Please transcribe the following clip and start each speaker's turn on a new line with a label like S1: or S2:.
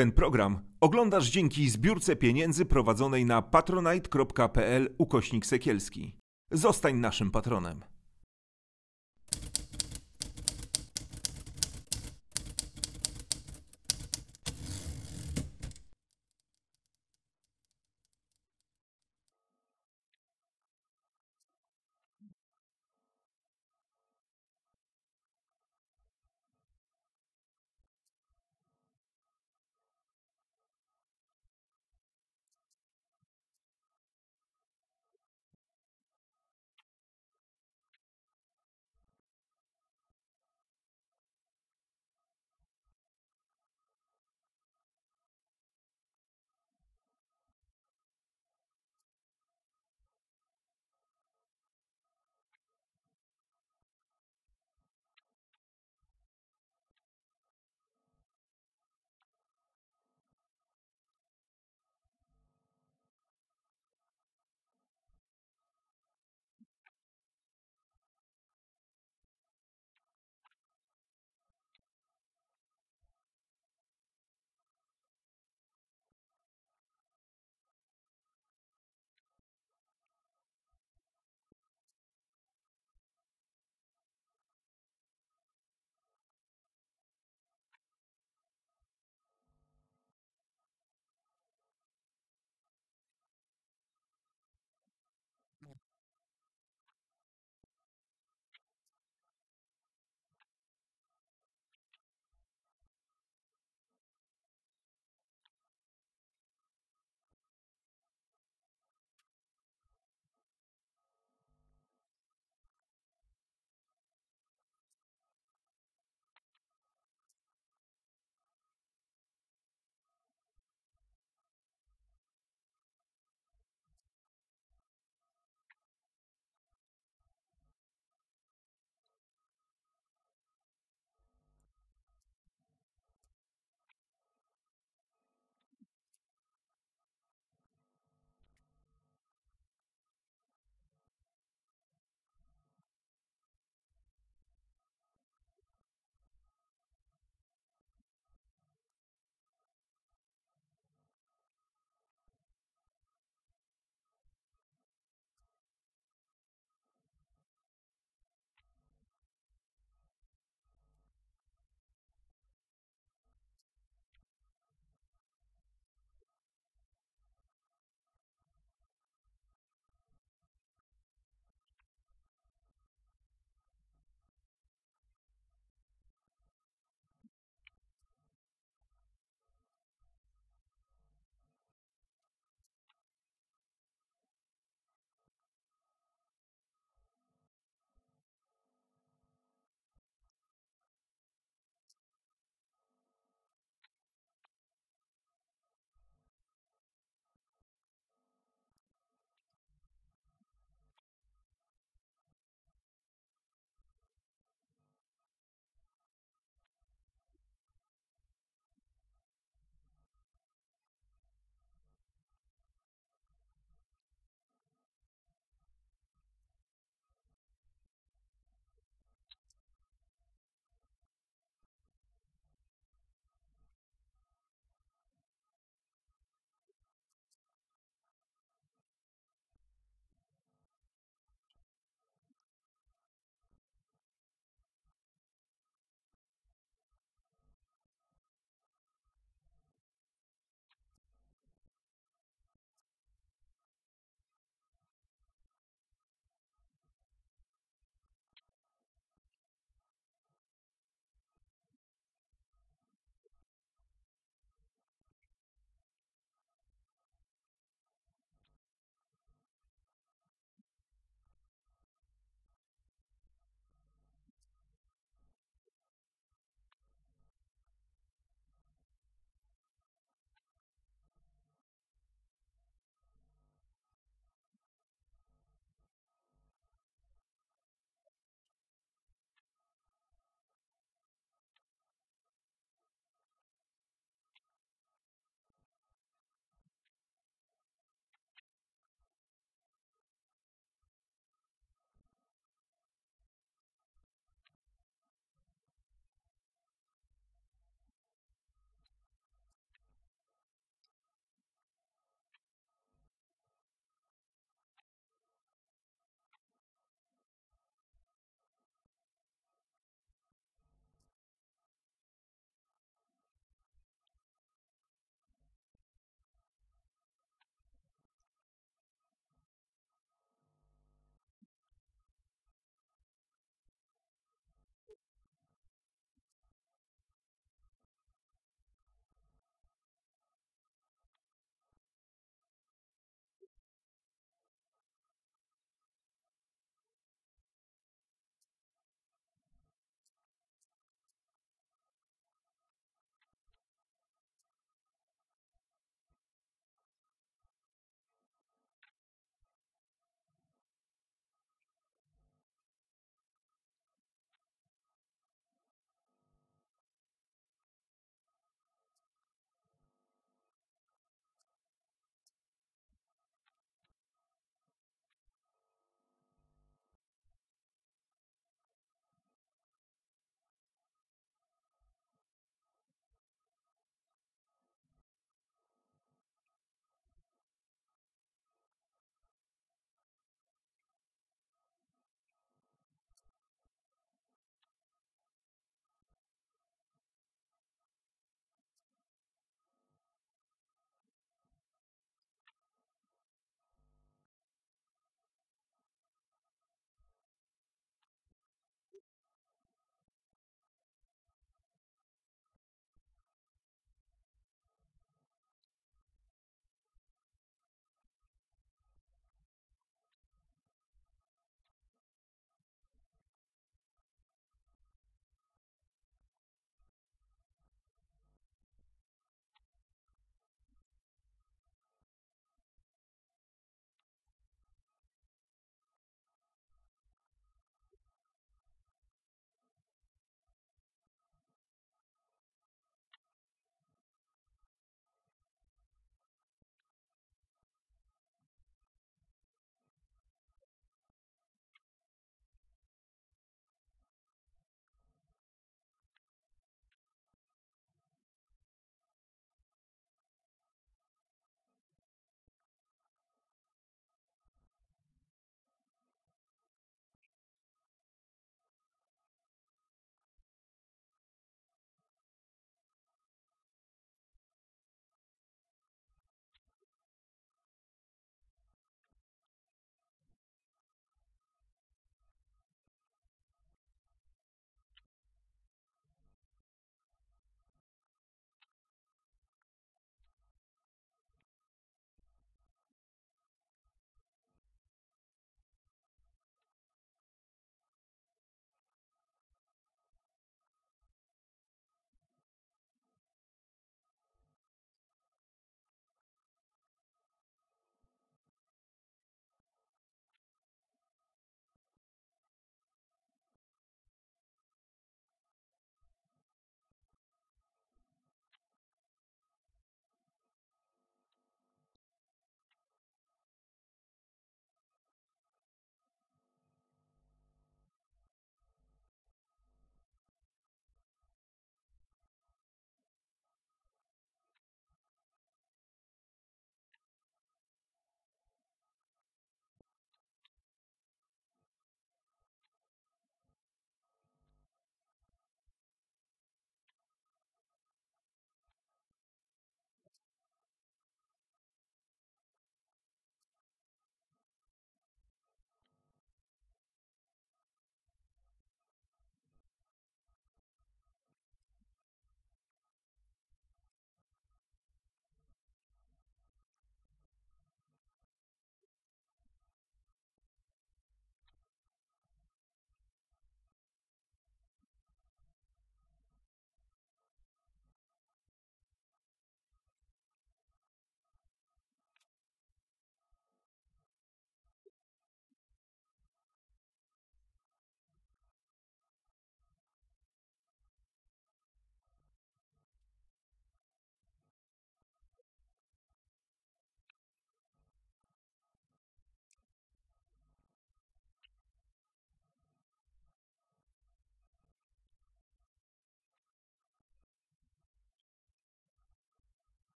S1: Ten program oglądasz dzięki zbiórce pieniędzy prowadzonej na patronite.pl ukośnik sekielski. Zostań naszym patronem.